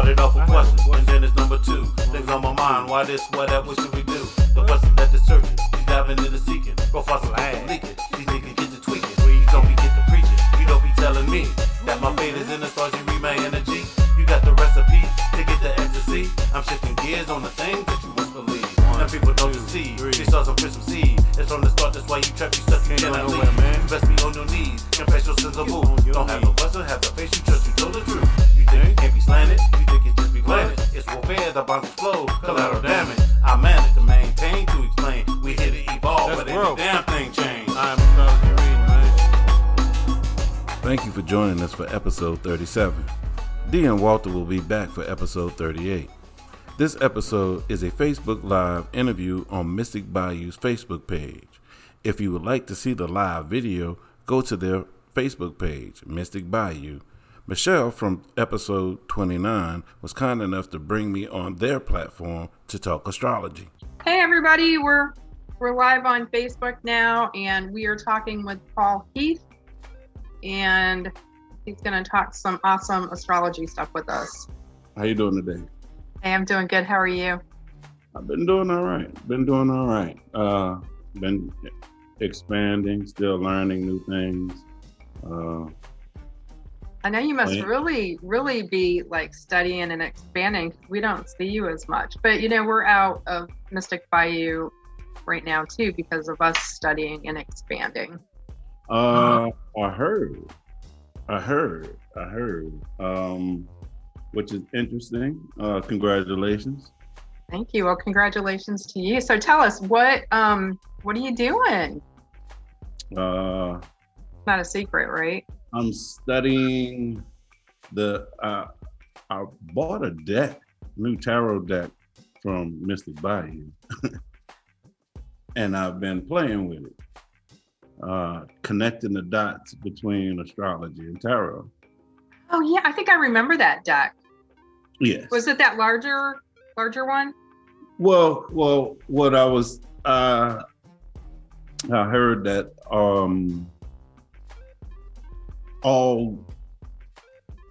Started off with questions, and then it's number two. Things on my mind, why this, why that, what should we do? The question that the searching, she's diving into the seeking. Go fossil leaking, these niggas get to tweaking. Where you don't be get to preaching, you don't be telling me that my fate is in the stars, you read my energy. You got the recipe to get the ecstasy. I'm shifting gears on the things that you must believe. Now people don't deceive, they start some some seed. It's from the start, that's why you trap, you stuck, you cannot leave. You best be on your knees, confess your sins of boo. Don't have no question, have the face, you trust, you told the truth. You think you can't be slanted, you think it just be planted. It's warfare, the bombs explode, collateral damage. I manage to maintain, to explain. We here to evolve, but ain't a damn thing change. I'm astrology reading, man. Thank you for joining us for episode 37. Dee and Walter will be back for episode 38. This episode is a Facebook Live interview on Mystic Bayou's Facebook page. If you would like to see the live video, go to their Facebook page, Mystic Bayou. Michelle from episode 29 was kind enough to bring me on their platform to talk astrology. Hey everybody, we're we're live on Facebook now and we are talking with Paul Heath and he's going to talk some awesome astrology stuff with us. How you doing today? Hey, I'm doing good. How are you? I've been doing all right. Been doing all right. Uh, been expanding, still learning new things. Uh, I know you must Right. really really be like studying and expanding. We don't see you as much. But you know, we're out of Mystic Bayou right now too because of us studying and expanding. uh, I heard, I heard, I heard, um, which is interesting. Uh, congratulations. Thank you. Well, congratulations to you. So tell us what um what are you doing? Uh, Not a secret, right? I'm studying the. Uh, I bought a deck, new tarot deck from Mystic Bayou, and I've been playing with it, uh, connecting the dots between astrology and tarot. Oh yeah, I think I remember that deck. Yes. Was it that larger larger one? Well, well, what I was, uh, I heard that um, all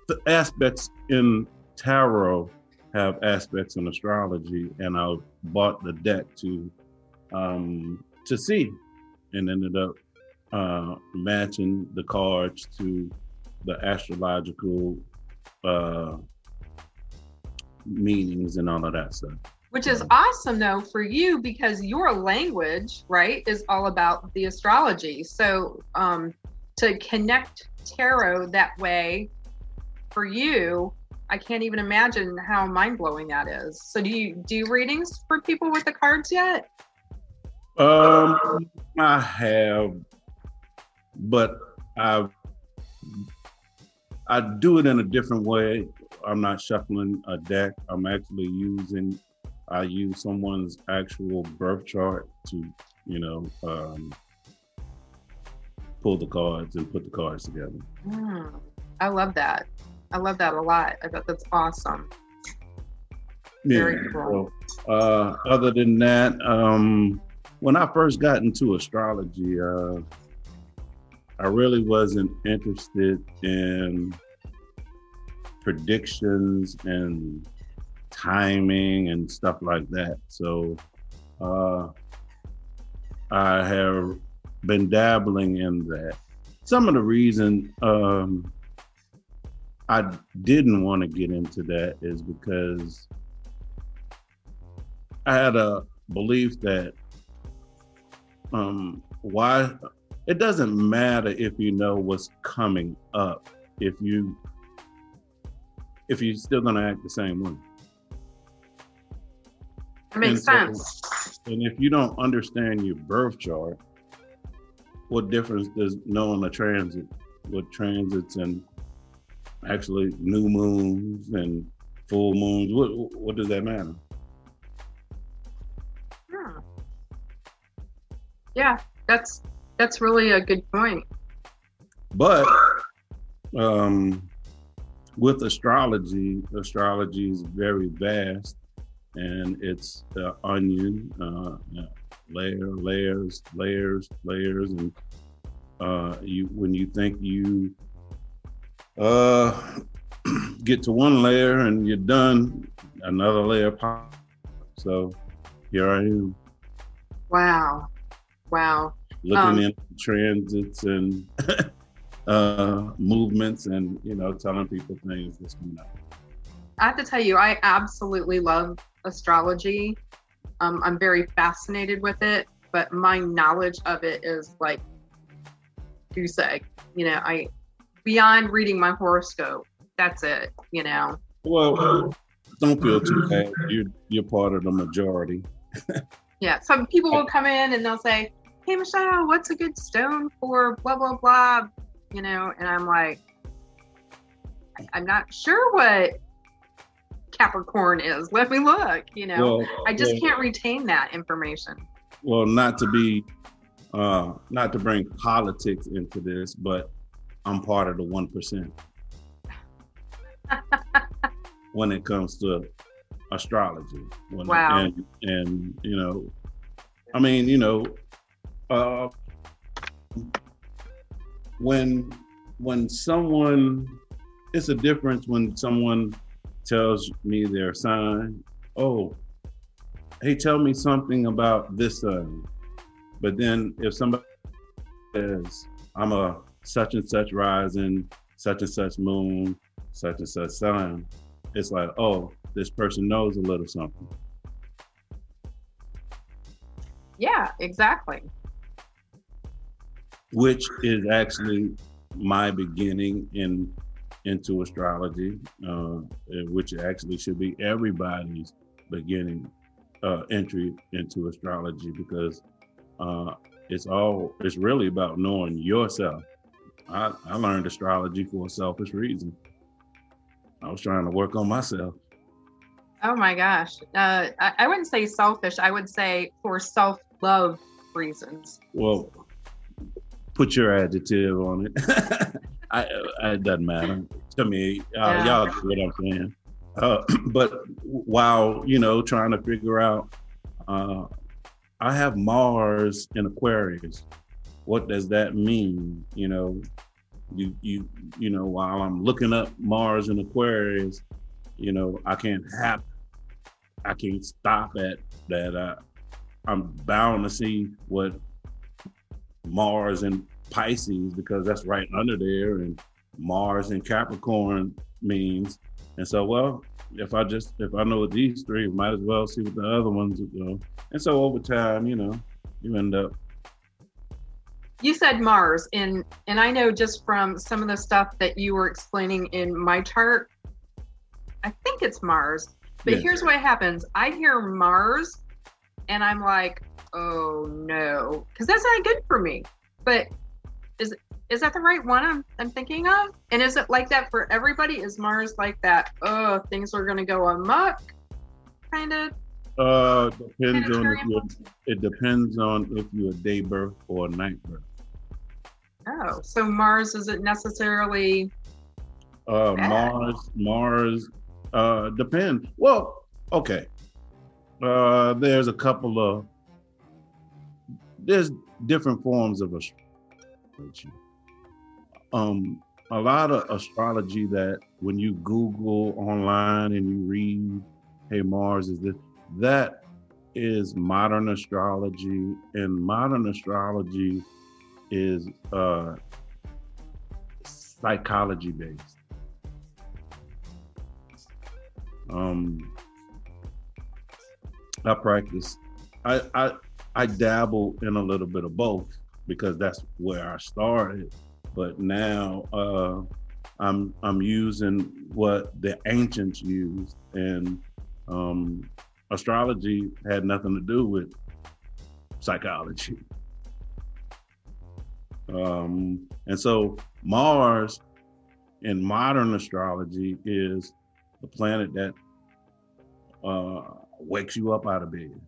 the aspects in tarot have aspects in astrology, and I bought the deck to um, to see, and ended up uh, matching the cards to the astrological uh, meanings and all of that stuff. Which is awesome though for you because your language, right, is all about the astrology. So um to connect tarot that way for you, I can't even imagine how mind blowing that is. So do you do readings for people with the cards yet? Um, I have, but I I do it in a different way. I'm not shuffling a deck. I'm actually using I use someone's actual birth chart to, you know, um, pull the cards and put the cards together. Hmm. I love that. I love that a lot. I thought that's awesome. Very cool. So, uh, other than that, um, when I first got into astrology, uh, I really wasn't interested in predictions and timing and stuff like that. So uh, I have been dabbling in that. Some of the reason um, I didn't want to get into that is because I had a belief that um, why it doesn't matter if you know what's coming up if you if you're still gonna act the same way. It makes And so- sense. And if you don't understand your birth chart, what difference does knowing a transit, what transits and actually new moons and full moons, what what does that matter? Hmm. Yeah, that's that's really a good point. But um, with astrology, astrology is very vast, and it's the onion, uh, yeah, layer, layers, layers, layers, and uh, you when you think you uh, get to one layer and you're done, another layer pop. So here I am. Wow. Wow. Looking Um, in transits and uh, movements and, you know, telling people things that's coming up. I have to tell you, I absolutely love astrology. Um, I'm very fascinated with it, but my knowledge of it is like goose egg. You know, I beyond reading my horoscope. That's it. You know. Well, don't feel too bad. You're, you're part of the majority. Yeah. Some people will come in and they'll say, "Hey, Michelle, what's a good stone for blah blah blah?" You know, and I'm like, "I- I'm not sure what Capricorn is. Let me look. You know, Well, I just well, can't retain that information. well not to be uh not to bring politics into this but i'm part of the 1% when it comes to astrology when Wow. and and you know i mean you know uh when when someone it's a difference when someone tells me their sign oh hey, tell me something about this sign. But then if somebody says, I'm a such and such rising, such and such moon, such and such sign, it's like, oh, this person knows a little something. Yeah, exactly. which is actually my beginning in into astrology, uh, which actually should be everybody's beginning uh, entry into astrology because uh, it's all it's really about knowing yourself. I, I learned astrology for a selfish reason. I was trying to work on myself. Oh my gosh. Uh, I, I wouldn't say selfish. I would say for self love reasons. Well, put your adjective on it. I, I, it doesn't matter to me. Uh, Yeah. Y'all get what I'm saying. Uh, but while you know trying to figure out, uh, I have Mars in Aquarius. What does that mean? You know, you you you know while I'm looking up Mars in Aquarius, you know I can't have, I can't stop at that. Uh, I'm bound to see what Mars and Pisces because that's right under there, and Mars and Capricorn means. And so, well, if I just if I know these three, might as well see what the other ones go. And so over time, you know, you end up. You said Mars, and and I know just from some of the stuff that you were explaining in my chart, I think it's Mars. But Yeah. here's what happens: I hear Mars, and I'm like, oh no, because that's not good for me. But is is that the right one I'm, I'm thinking of? And is it like that for everybody? Is Mars like that? Oh, things are gonna go amok, kind of. Uh, depends on if you're, it depends on if you're a day birth or a night birth. Oh, so Mars isn't necessarily. Uh, Bad. Mars, Mars, uh, depends. Well, okay. Uh, there's a couple of there's different forms of astrology. Um, a lot of astrology that when you Google online and you read, "Hey, Mars is this," that is modern astrology, and modern astrology is uh, psychology based. Um, I practice. I, I I dabble in a little bit of both because that's where I started. But now uh, I'm I'm using what the ancients used, and um, astrology had nothing to do with psychology. Um, and so Mars in modern astrology is the planet that uh, wakes you up out of bed.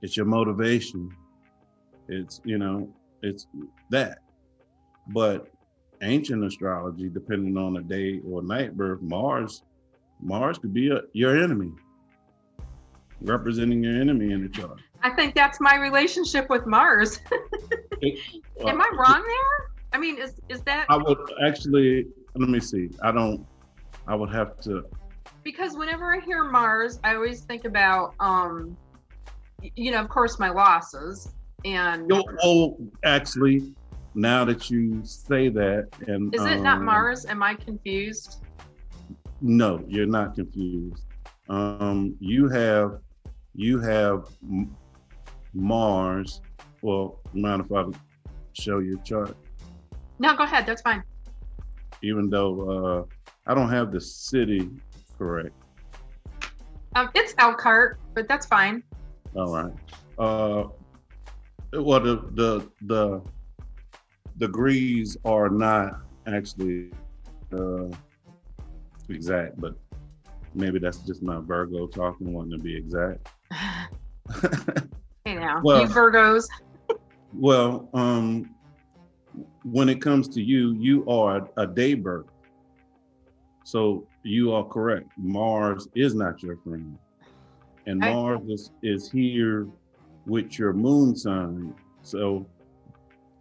It's your motivation. It's, you know, it's that. But ancient astrology, depending on the day or night birth, Mars, Mars could be a, your enemy, representing your enemy in the chart. I think that's my relationship with Mars. Am I wrong there? I mean, is is that I would actually let me see. I don't I would have to. Because whenever I hear Mars, I always think about, um, you know, of course, my losses. And Oh, oh, actually, now that you say that, and is it not um, Mars? Am I confused? No, you're not confused. Um, you have you have Mars. Well, mind if I show you a chart? No, go ahead. That's fine. Even though uh, I don't have the city correct. Um, it's Elkhart, but that's fine. All right. Uh, well, the the the degrees are not actually uh, exact, but maybe that's just my Virgo talking, wanting to be exact. Hey now, Well- you Virgos. Well, um, when it comes to you, you are a day birth. So you are correct. Mars is not your friend. And I- Mars is, is here with your moon sign. So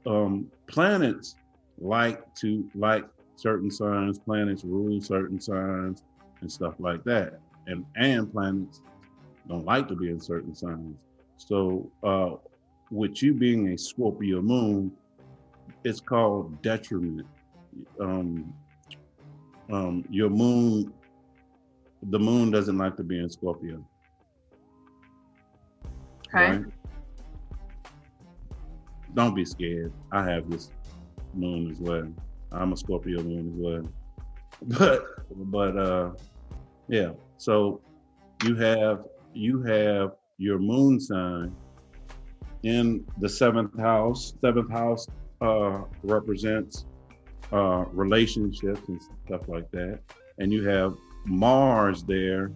um, planets like to like certain signs, planets rule certain signs and stuff like that. And and planets don't like to be in certain signs. So uh with you being a Scorpio moon, it's called detriment. Um, um, your moon, the moon doesn't like to be in Scorpio. Okay. right? Don't be scared. I have this moon as well. I'm a Scorpio moon as well. But but uh yeah. So you have you have your moon sign in the seventh house. Seventh house uh represents uh relationships and stuff like that. And you have Mars there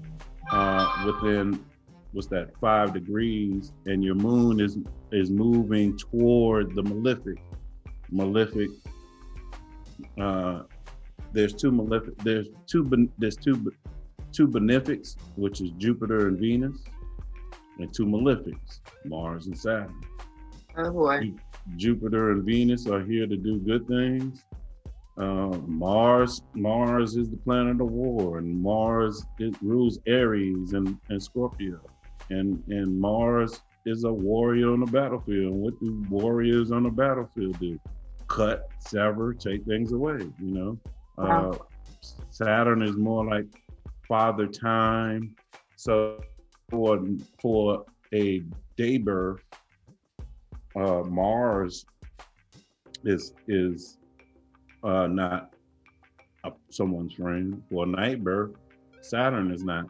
uh within what's that five degrees and your moon is is moving toward the malefic. Malefic uh there's two malefic there's two there's two two benefics which is jupiter and venus and two malefics mars and saturn. Oh boy. jupiter and venus are here to do good things. Uh, mars mars is the planet of war and mars it rules aries and, and scorpio and and mars is a warrior on the battlefield. What do warriors on the battlefield do? Cut sever take things away you know? Uh, saturn is more like father time. So for for a day birth uh mars is is uh not a, someone's friend. For a night birth saturn is not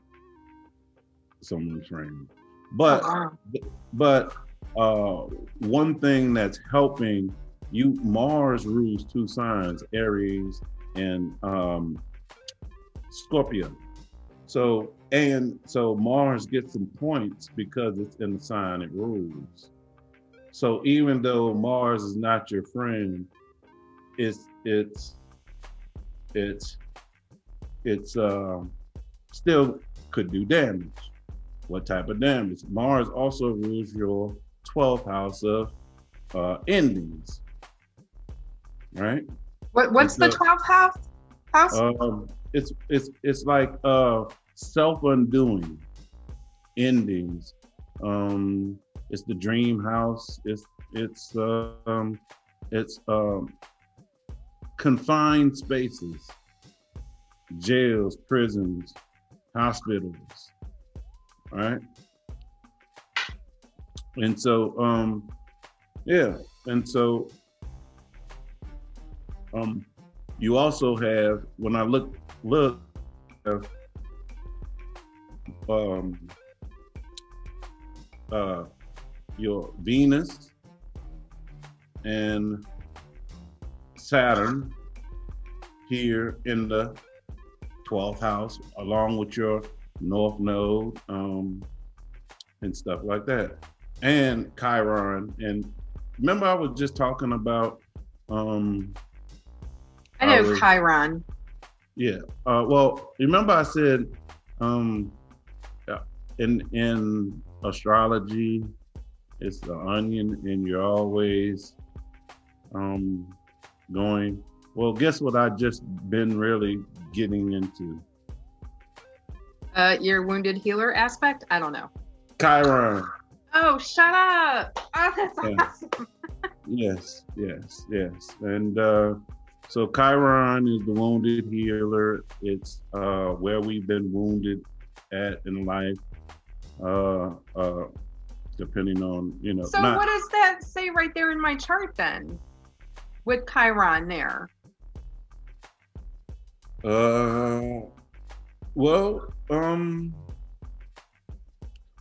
someone's friend but Uh-uh. but uh, one thing that's helping you, Mars rules two signs, Aries and um, Scorpio. So and so Mars gets some points because it's in the sign it rules. So even though Mars is not your friend, it's it's it's it's um still could do damage. What type of damage? Mars also rules your 12th house of uh, endings, right? What what's the It's a- twelfth house? House? Um, it's it's it's like uh, self undoing, endings. Um, it's the dream house. It's it's uh, um, it's um, confined spaces, jails, prisons, hospitals, right? And so, um, yeah, and so, um, you also have when I look look, have, um, uh, your Venus and Saturn here in the 12th house, along with your North Node um, and stuff like that, and Chiron. And remember, I was just talking about, um, I know was- Chiron. yeah. Uh, well, remember I said, um, in in astrology, it's the onion, and you're always um, going Well, guess what I just been really getting into? Uh, your wounded healer aspect? I don't know. Chiron. Oh, shut up! Oh, that's Yeah. awesome. Yes, yes, yes. And uh, so Chiron is the wounded healer. It's uh, where we've been wounded at in life, uh, uh, depending on, you know, So not, what does that say right there in my chart then? With Chiron there. uh, well, um,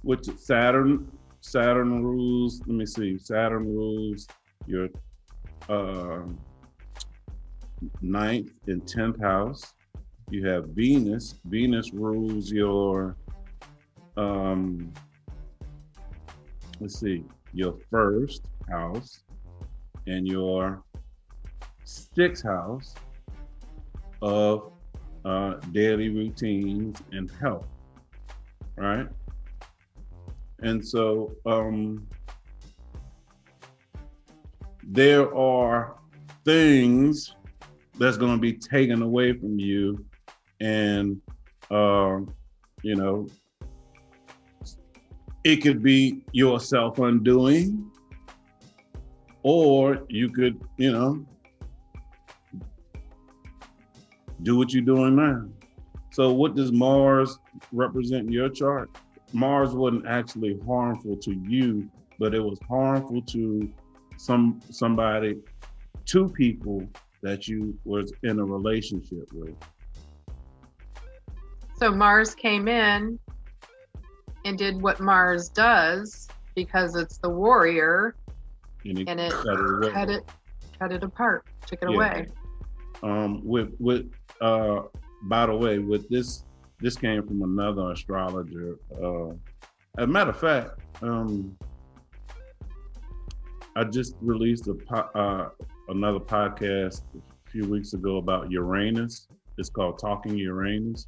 with Saturn, Saturn rules, let me see, Saturn rules your uh, ninth and tenth house. You have Venus. Venus rules your um let's see, your first house and your sixth house of uh, daily routines and health. Right? And so um there are things that's going to be taken away from you and uh, you know it could be yourself undoing or you could you know do what you're doing now so what does mars represent in your chart mars wasn't actually harmful to you but it was harmful to some somebody two people that you was in a relationship with So Mars came in and did what Mars does because it's the warrior and it, and it cut it cut it cut it apart, took it Yeah. away. um with with uh by the way with this this came from another astrologer uh as a matter of fact um i just released a po- uh another podcast a few weeks ago about uranus. It's called talking uranus.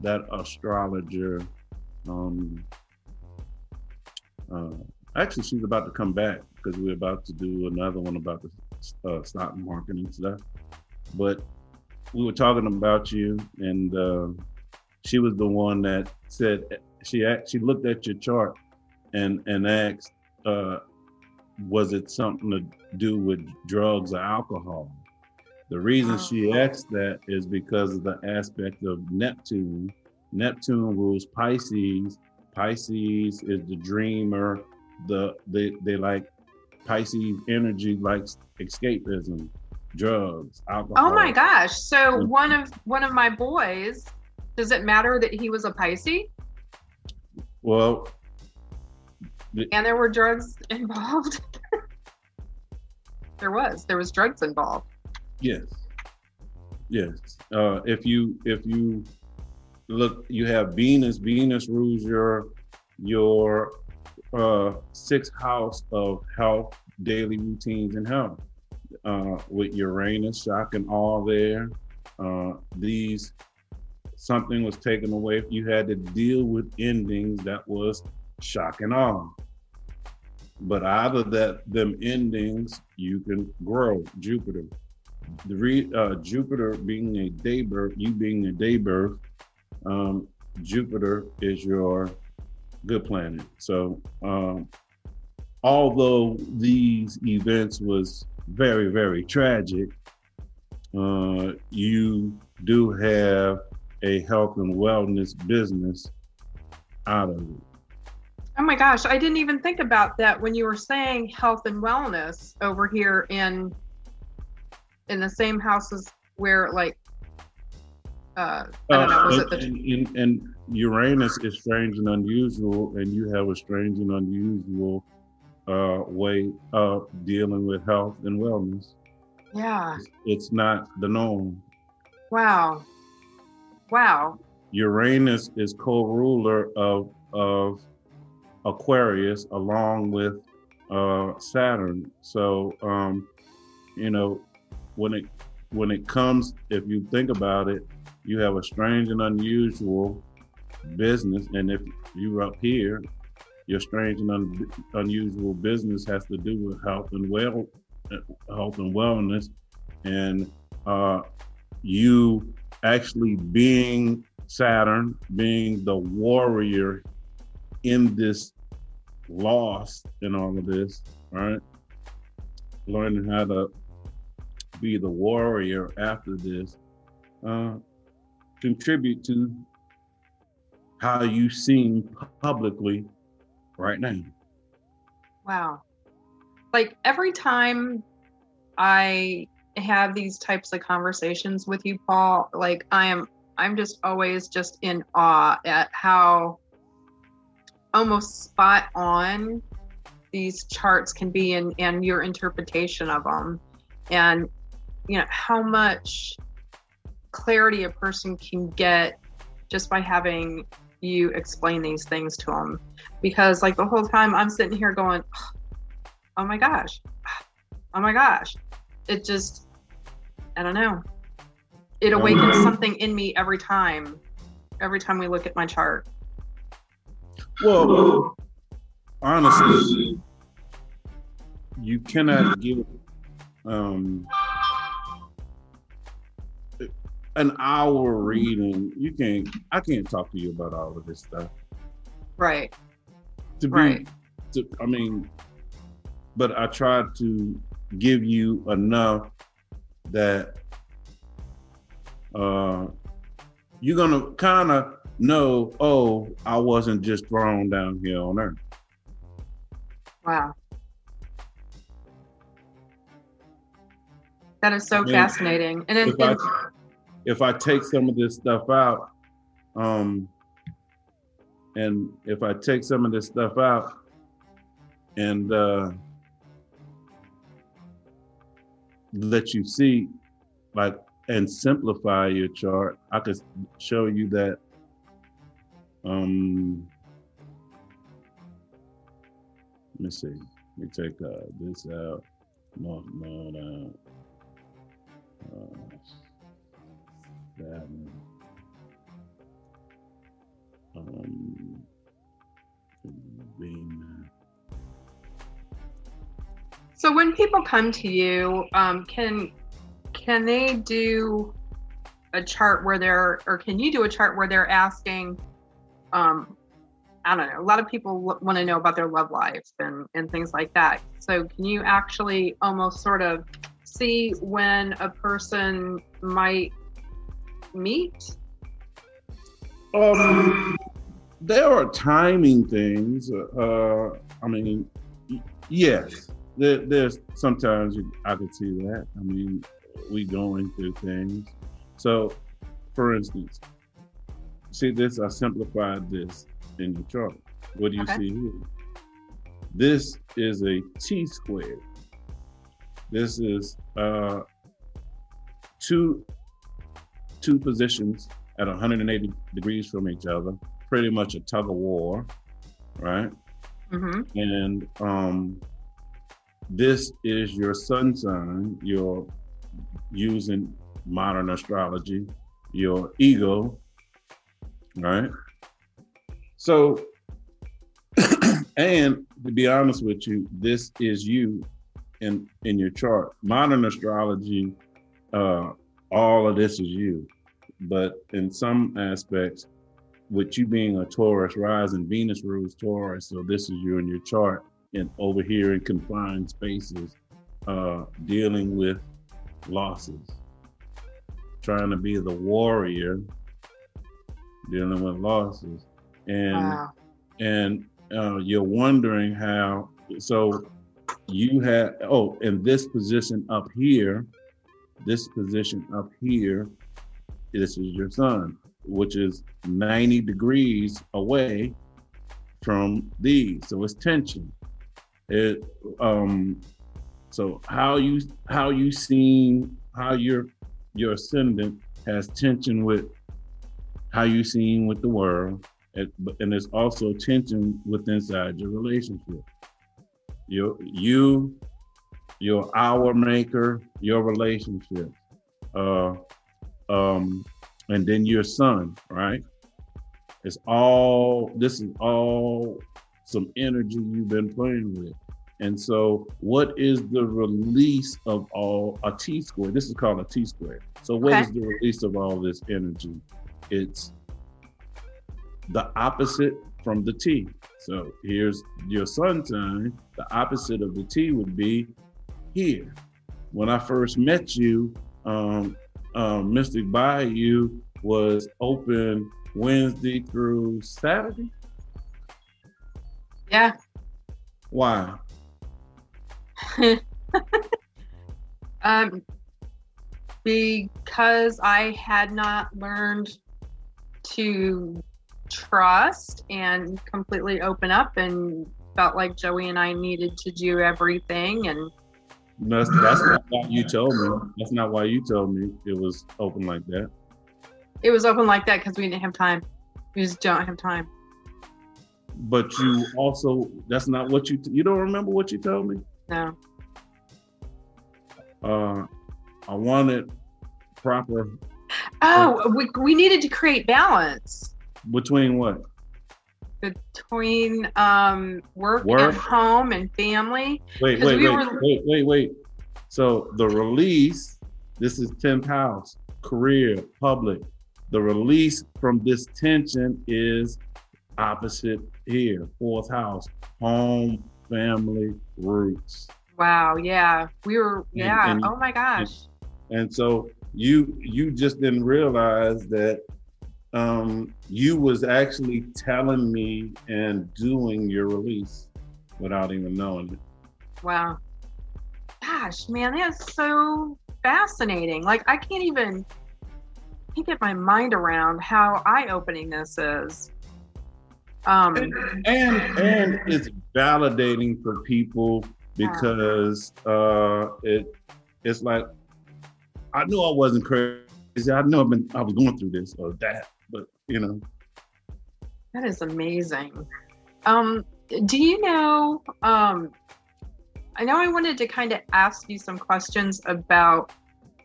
That astrologer um uh actually she's about to come back because we're about to do another one about the uh, stock market and stuff. But we were talking about you, and uh, she was the one that said she she looked at your chart and and asked, uh, was it something to do with drugs or alcohol? The reason Oh. she asked that is because of the aspect of Neptune. Neptune rules Pisces. Pisces is the dreamer. The they they like Pisces energy likes escapism, drugs, alcohol. Oh my gosh. So one of one of my boys, does it matter that he was a Pisces Well, and there were drugs involved? there was. There was drugs involved. yes, yes. Uh, if you if you look, you have Venus. Venus rules your your uh, sixth house of health, daily routines, and health. Uh, with Uranus, shock and all there. Uh, these something was taken away. You had to deal with endings that was shock and awe. But of that, them endings, you can grow. Jupiter, the re, uh, Jupiter being a day birth, you being a day birth, um, Jupiter is your good planet. So, um, although these events was very, very tragic, uh, you do have a health and wellness business out of it. Oh my gosh, I didn't even think about that when you were saying health and wellness over here in in the same houses where like uh I don't know, was Uh, it the and, and, and Uranus is strange and unusual, and you have a strange and unusual uh, way of dealing with health and wellness. yeah. It's not the norm. Wow. Wow. Uranus is co-ruler of of Aquarius along with uh, Saturn. So um, you know when it when it comes, if you think about it, you have a strange and unusual business, and if you're up here, your strange and un- unusual business has to do with health and well health and wellness, and uh, you actually being Saturn, being the warrior in this loss in all of this, right? Learning how to be the warrior after this, uh, contribute to how you seem publicly right now. Wow. Like every time I have these types of conversations with you, Paul, like I am I'm just always just in awe at how almost spot on these charts can be and and your interpretation of them and you know how much clarity a person can get just by having you explain these things to them because like the whole time i'm sitting here going oh my gosh. Oh my gosh. It just i don't know. It awakens something in me every time every time we look at my chart. Well, honestly, you cannot give um, an hour reading. You can't. I can't talk to you about all of this stuff. right To be, Right. to, I mean, but I tried to give you enough that uh, you're gonna kind of know. Oh, I wasn't just thrown down here on earth. wow that is so I mean, fascinating and, then if I take some of this stuff out, um, and if I take some of this stuff out, and uh, let you see, like, and simplify your chart, I could show you that. Um, let me see. Let me take uh, this out. No, no, no. Uh, Um, being, So when people come to you, um, can can they do a chart where they're, or can you do a chart where they're asking, um, I don't know, a lot of people want to know about their love life and and things like that. So can you actually almost sort of see when a person might meet? um, there are timing things. Uh, I mean, yes, there, there's sometimes you, I could see that. I mean, we going through things. So, for instance, see this. I simplified this in the chart. What do you Okay. see here? This is a T squared. This is uh, two two positions at 180 degrees from each other, pretty much a tug of war, right? Mm-hmm. And um, this is your sun sign. You're using modern astrology, your ego, right? So, and to be honest with you, this is you in in your chart. Modern astrology, uh, all of this is you, but in some aspects, with you being a Taurus rising, Venus rules Taurus, so this is you in your chart, and over here in confined spaces, uh, dealing with losses, trying to be the warrior, dealing with losses, and Wow. and uh, you're wondering how. So you had oh, in this position up here, this position up here, this is your sun, which is 90 degrees away from these. So it's tension. It um so how you how you seen how your your ascendant has tension with how you seen with the world and, and there's also tension with inside your relationship your you your hour maker your relationship uh um and then your sun right it's all this is all some energy you've been playing with And so, what is the release of all a T square? This is called a T square. So, what Okay. is the release of all this energy? It's the opposite from the T. So, here's your sun sign. The opposite of the T would be here. When I first met you, um, um, Mystic Bayou was open Wednesday through Saturday. Yeah. Why? um, because I had not learned to trust and completely open up and felt like Joey and I needed to do everything and That's, that's not why you told me. That's not why you told me it was open like that. it was open like that because we didn't have time. We just don't have time. But you also, that's not what you, you don't remember what you told me? No. Uh, I wanted proper Oh, we, we needed to create balance between what? Between um, work, Work. and home and family. Wait, wait, we wait, were- wait, wait, wait. So the release, this is 10th house, career, public. The release from this tension is opposite here, fourth house, home, family, roots. Wow. Yeah. We were, yeah. and- oh my gosh. And so you you just didn't realize that um, you was actually telling me and doing your release without even knowing it. Wow. Gosh, man, that's so fascinating. Like I can't even can't get my mind around how eye-opening this is. Um and and it's validating for people because uh it it's like I knew I wasn't crazy. I knew I've been I was going through this or that, but you know, that is amazing. Um do you know um I know I wanted to kind of ask you some questions about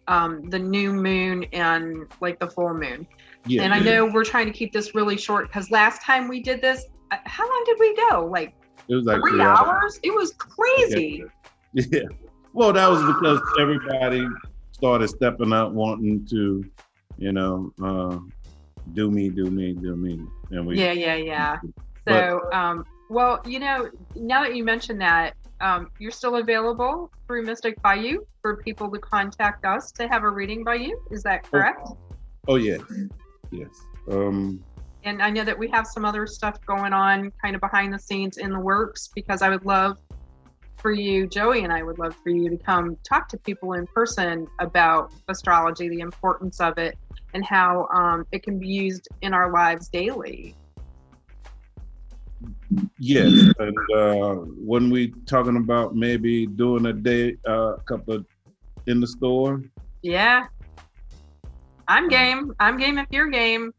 um the new moon and like the full moon. yeah. And I know we're trying to keep this really short because last time we did this, uh, how long did we go? Like it was like three three hours? It was crazy. Yeah. Well, that was because everybody started stepping out, wanting to, you know, uh, do me, do me, do me, and we. Yeah, yeah, yeah. So, um, well, you know, now that you mentioned that, um, you're still available through Mystic Bayou for people to contact us to have a reading by you. Is that correct? Oh yes, yes. Um, And I know that we have some other stuff going on kind of behind the scenes in the works because I would love for you, Joey, and I would love for you to come talk to people in person about astrology, the importance of it, and how um, it can be used in our lives daily. yes, and uh, when we talking about maybe doing a day, a uh, couple in the store. Yeah. I'm game. I'm game if you're game.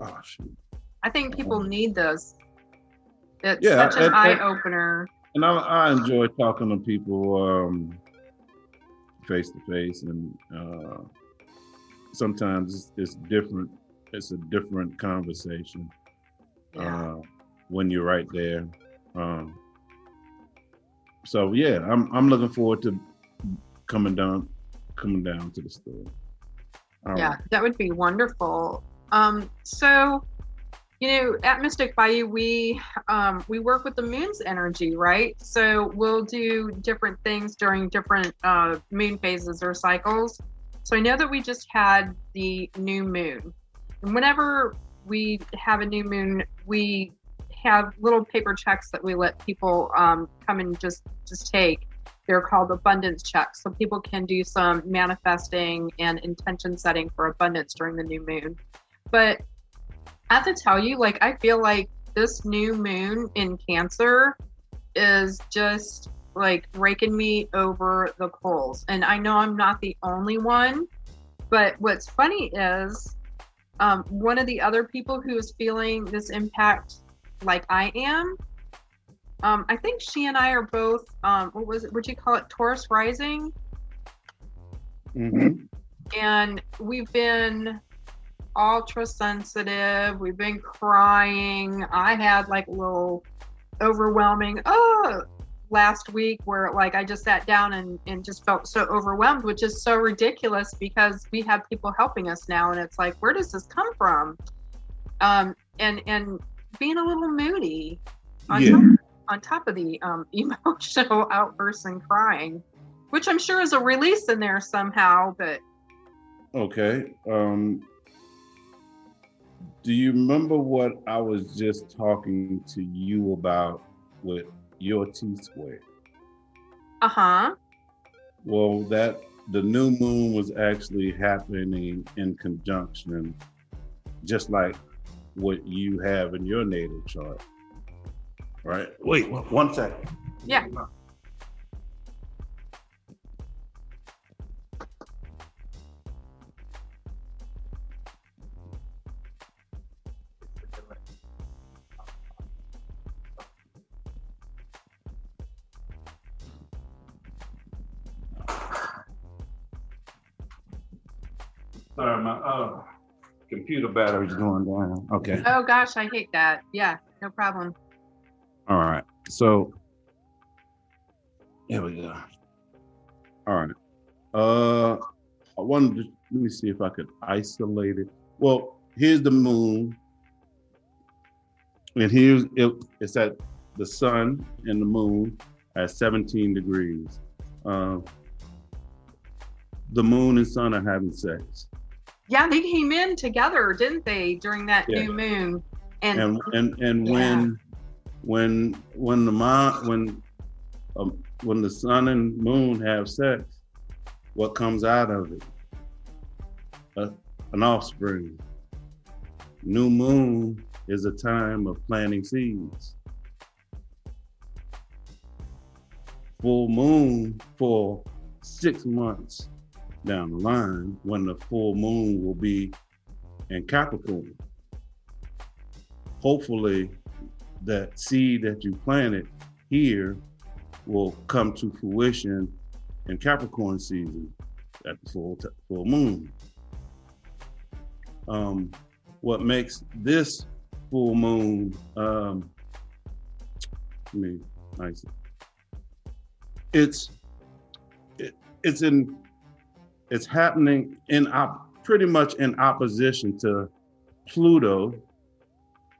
Oh shoot. I think people need this. It's Yeah, such an eye opener. And I, I enjoy talking to people um, face to face, and uh, sometimes it's, it's different. It's a different conversation Yeah. uh, when you're right there. Um, so yeah, I'm I'm looking forward to coming down coming down to the store. All yeah, right. that would be wonderful. Um, so, you know, at Mystic Bayou, we um, we work with the moon's energy, right? So we'll do different things during different uh, moon phases or cycles. So I know that we just had the new moon, and whenever we have a new moon, we have little paper checks that we let people um, come and just just take. They're called abundance checks, so people can do some manifesting and intention setting for abundance during the new moon. But I have to tell you, like, I feel like this new moon in Cancer is just like raking me over the coals. And I know I'm not the only one, but what's funny is um, one of the other people who is feeling this impact like I am. Um, I think she and I are both. Um, what was it? Would you call it Taurus rising? Mhm. and we've been ultra sensitive. We've been crying. I had like a little overwhelming, oh, last week where like I just sat down and, and just felt so overwhelmed, which is so ridiculous because we have people helping us now and it's like, where does this come from? Um and and being a little moody on Yeah. top on top of the um emotional outbursts and crying, which I'm sure is a release in there somehow, but Okay. Um, do you remember what I was just talking to you about with your T square? uh-huh. Well, that the new moon was actually happening in conjunction, just like what you have in your natal chart. Right? Wait, one second. Yeah. Computer battery's going down. Okay. Oh gosh, I hate that. Yeah, no problem. All right. So here we go. All right. Uh I wanted to let me see if I could isolate it. Well, here's the moon. And here's it, it's at the sun and the moon at 17 degrees. Uh, the moon and sun are having sex. Yeah, they came in together, didn't they, during that Yeah. new moon? And, and and and Yeah. when when when the mon when um, when the sun and moon have sex, what comes out of it? A, an offspring. New moon is a time of planting seeds. Full moon for six months down the line, when the full moon will be in Capricorn hopefully that seed that you planted here will come to fruition in Capricorn season at the full t- full moon. Um, what makes this full moon um, I mean, nice. It's it, it's in it's happening in op, pretty much in opposition to Pluto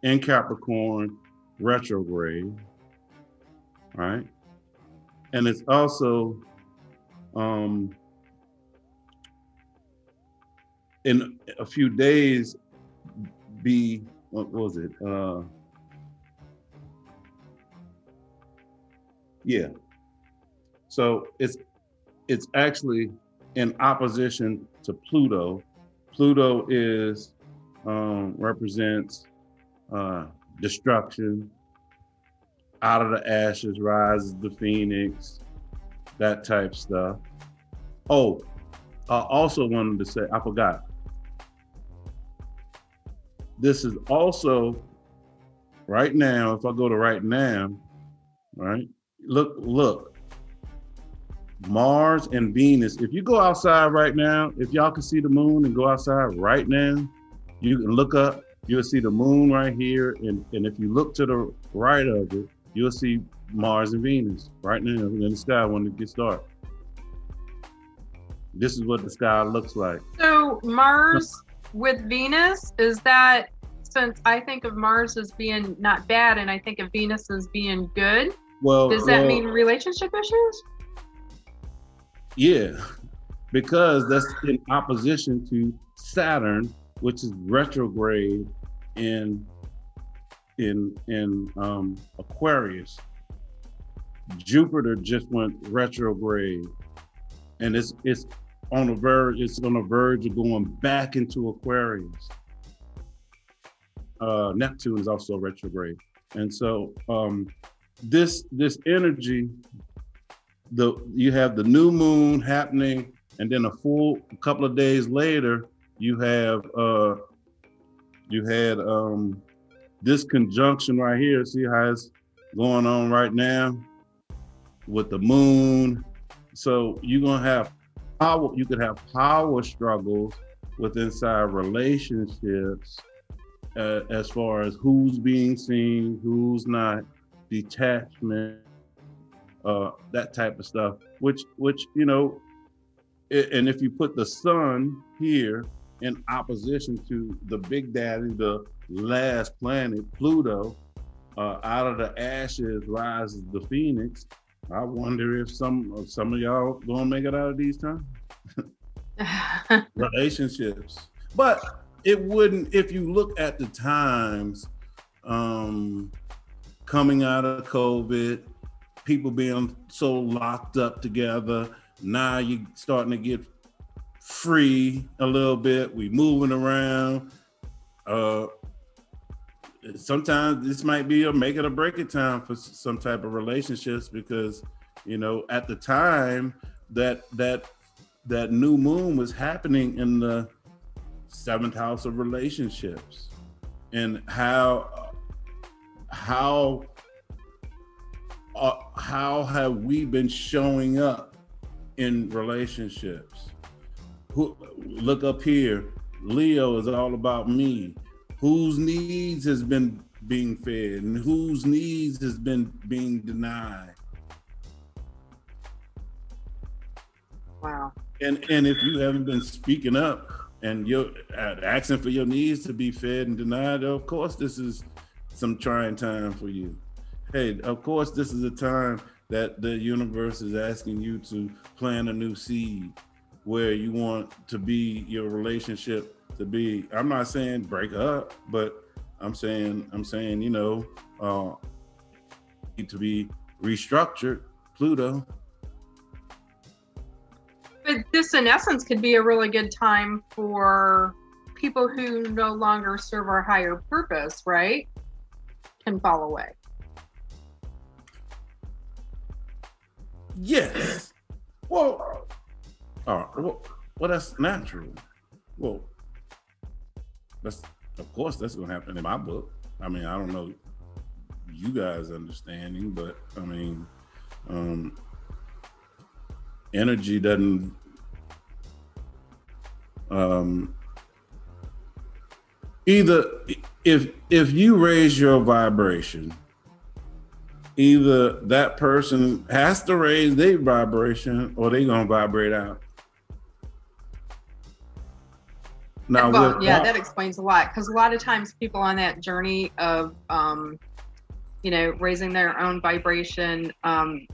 in Capricorn retrograde, right? And it's also um, in a few days be what was it? Uh, yeah. So it's it's actually in opposition to Pluto. Pluto is um, represents uh, destruction. Out of the ashes rises the phoenix, that type stuff. Oh, I also wanted to say, I forgot. This is also right now, if I go to right now, right? Look, look. Mars and Venus. If you go outside right now, if y'all can see the moon and go outside right now, you can look up you'll see the moon right here. And, and if you look to the right of it, you'll see Mars and Venus right now in the sky when it gets dark. This is what the sky looks like. so Mars with Venus, is that since I think of Mars as being not bad and I think of Venus as being good, Well, does that well, mean relationship issues? Yeah, because that's in opposition to Saturn, which is retrograde in in in um, Aquarius. Jupiter just went retrograde, and it's it's on the verge. It's on the verge of going back into Aquarius. Uh, Neptune is also retrograde, and so um, this this energy the you have the new moon happening and then a full couple of days later you have uh you had um this conjunction right here. See how it's going on right now with the moon. So you're gonna have power you could have power struggles with inside relationships uh, as far as who's being seen who's not detachment uh, that type of stuff. Which which you know, and if you put the sun here in opposition to the Big Daddy, the last planet, Pluto, uh, out of the ashes rises the phoenix. I wonder if some some of y'all gonna make it out of these times. Relationships, but it wouldn't if you look at the times um, coming out of COVID, people being so locked up together. Now you're starting to get free a little bit. We moving around. Uh, sometimes this might be a make it or break it time for some type of relationships because you know at the time that that that new moon was happening in the seventh house of relationships and how how uh, how have we been showing up in relationships? Who, look up here. Leo is all about me. Whose needs has been being fed and whose needs has been being denied? Wow. And and if you haven't been speaking up and you're uh, asking for your needs to be fed and denied of course this is some trying time for you hey of course this is a time that the universe is asking you to plant a new seed where you want to be your relationship to be. I'm not saying break up but i'm saying i'm saying you know uh need to be restructured pluto. But this in essence could be a really good time for people who no longer serve our higher purpose right? Can fall away yes well uh, well, well that's natural well that's of course that's gonna happen in my book. I mean, I don't know you guys understanding, but I mean, um, energy doesn't um, either if if you raise your vibration either that person has to raise their vibration or they're gonna vibrate out Now, well, yeah, that explains a lot because a lot of times people on that journey of, um, you know, raising their own vibration um,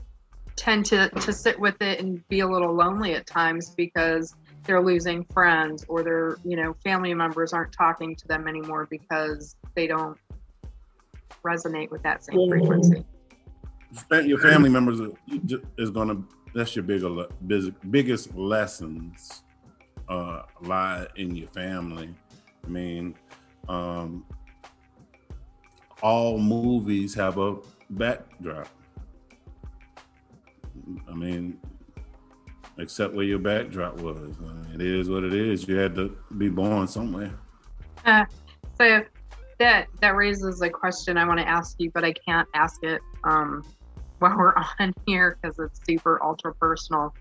tend to to sit with it and be a little lonely at times because they're losing friends or their you know family members aren't talking to them anymore because they don't resonate with that same frequency. Your family members is to that's your bigger biggest lessons uh, lie in your family. I mean, um, all movies have a backdrop. I mean, except where your backdrop was. Uh, it is what it is. You had to be born somewhere. Uh, so that that raises a question I want to ask you, but I can't ask it um, while we're on here because it's super ultra personal.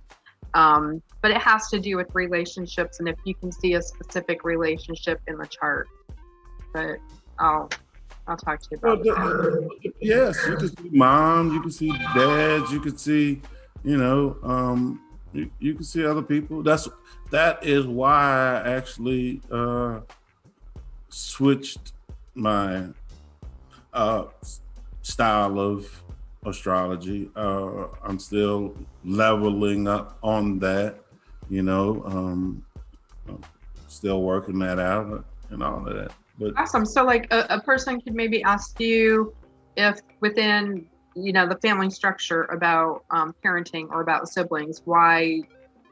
Um, but it has to do with relationships and if you can see a specific relationship in the chart. But I'll I'll talk to you about well, Yes, you can see mom, you can see dads, you can see, you know, um, you, you can see other people. That's that is why I actually uh, switched my uh, style of astrology. Uh, I'm still leveling up on that, you know, um, still working that out and all of that. But awesome. So, like, a, a person could maybe ask you if within you know the family structure about um, parenting or about siblings, why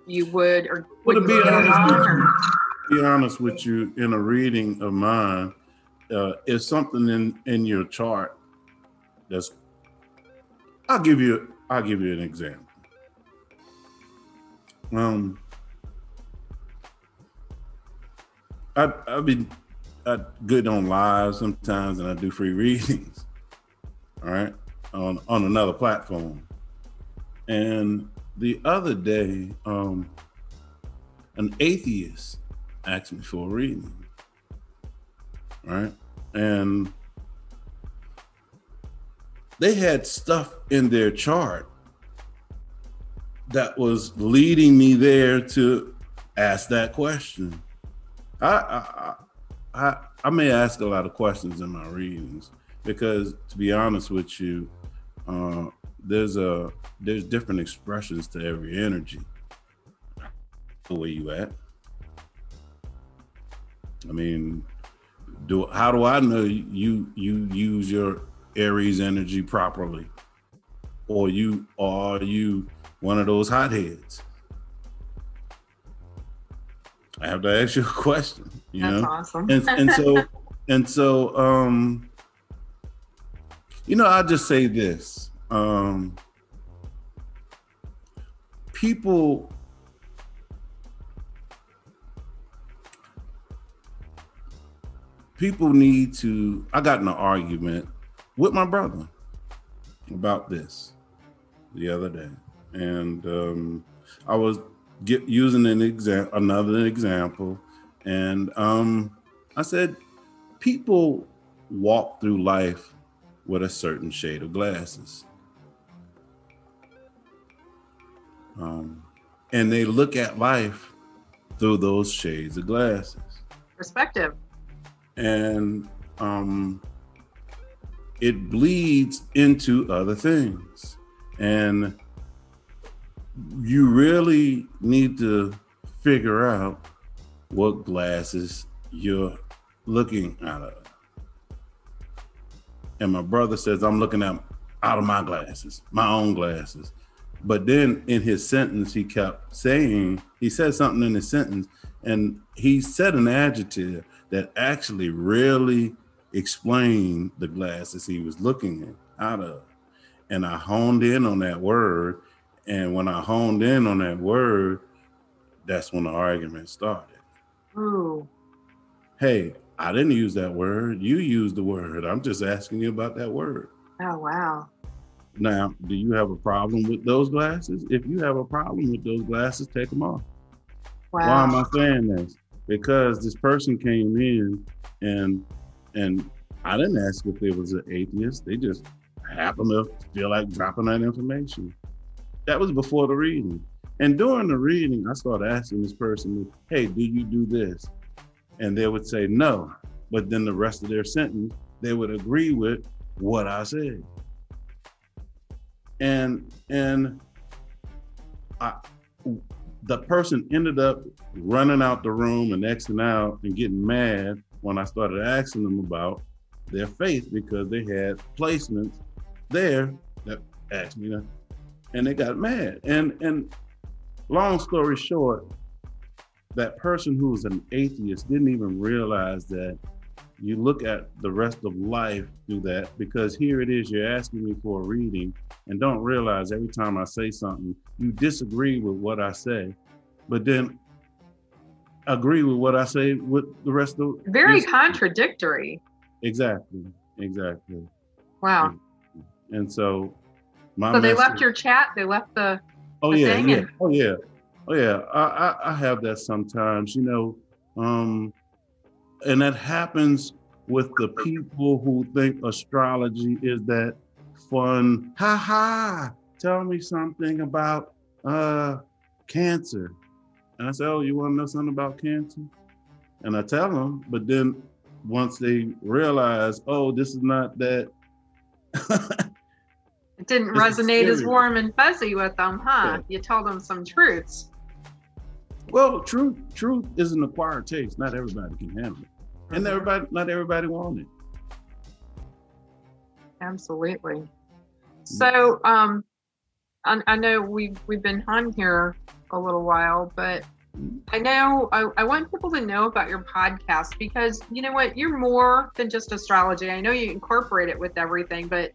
you would or would well, be honest, with you, be honest with you, in a reading of mine, uh, if something in in your chart that's I'll give you I'll give you an example. Um, I I be I good on live sometimes, and I do free readings. All right, on on another platform. And the other day, um, an atheist asked me for a reading. All right, and they had stuff in their chart that was leading me there to ask that question. I I I, I may ask a lot of questions in my readings because, to be honest with you, uh, there's a there's different expressions to every energy. Way you at. I mean, do how do I know you you use your Aries energy properly, or you are you one of those hotheads? I have to ask you a question. You That's know, awesome. and and so and so um, you know, I'll just say this. Um, people people need to i got in an argument with my brother about this the other day. And um, i was get, using an exam another example. And um, i said people walk through life with a certain shade of glasses. Um, and they look at life through those shades of glasses. Perspective. and um, it bleeds into other things. And you really need to figure out what glasses you're looking out of. And my brother says, I'm looking at out of my glasses, my own glasses. But then in his sentence, he kept saying, he said something in his sentence, and he said an adjective that actually really explained the glasses he was looking at, out of. And I honed in on that word. And when I honed in on that word, that's when the argument started. Ooh. Hey, I didn't use that word. You used the word. I'm just asking you about that word. Oh wow. Now, do you have a problem with those glasses? If you have a problem with those glasses, take them off. Wow. Why am I saying this? Because this person came in and and I didn't ask if they was an atheist. They just happened to feel like dropping that information. That was before the reading. And during the reading, I started asking this person, hey, do you do this? And they would say no. But then the rest of their sentence, they would agree with what I said. And and I the person ended up running out the room and Xing out and getting mad when I started asking them about their faith because they had placements there that asked me that, and they got mad. And and long story short, that person who was an atheist didn't even realize that you look at the rest of life through that because here it is you're asking me for a reading and don't realize every time I say something you disagree with what I say but then agree with what I say with the rest of Very this- contradictory. exactly exactly Wow. and so my So they left your chat. They left the. Oh the yeah, yeah. Oh yeah. Oh yeah. I, I I have that sometimes, you know. Um and that happens with the people who think astrology is that fun. Ha ha. Tell me something about uh cancer. And I say, Oh, you want to know something about cancer? And I tell them, but then once they realize, oh, this is not that It didn't resonate as warm and fuzzy with them, huh? Yeah. You told them some truths. Well, truth truth is an acquired taste. Not everybody can handle it, and Mhm. everybody not everybody wants it. Absolutely. So, um, I, I know we've we've been on here a little while, but I know I, I want people to know about your podcast because you know what, you're more than just astrology. I know you incorporate it with everything, but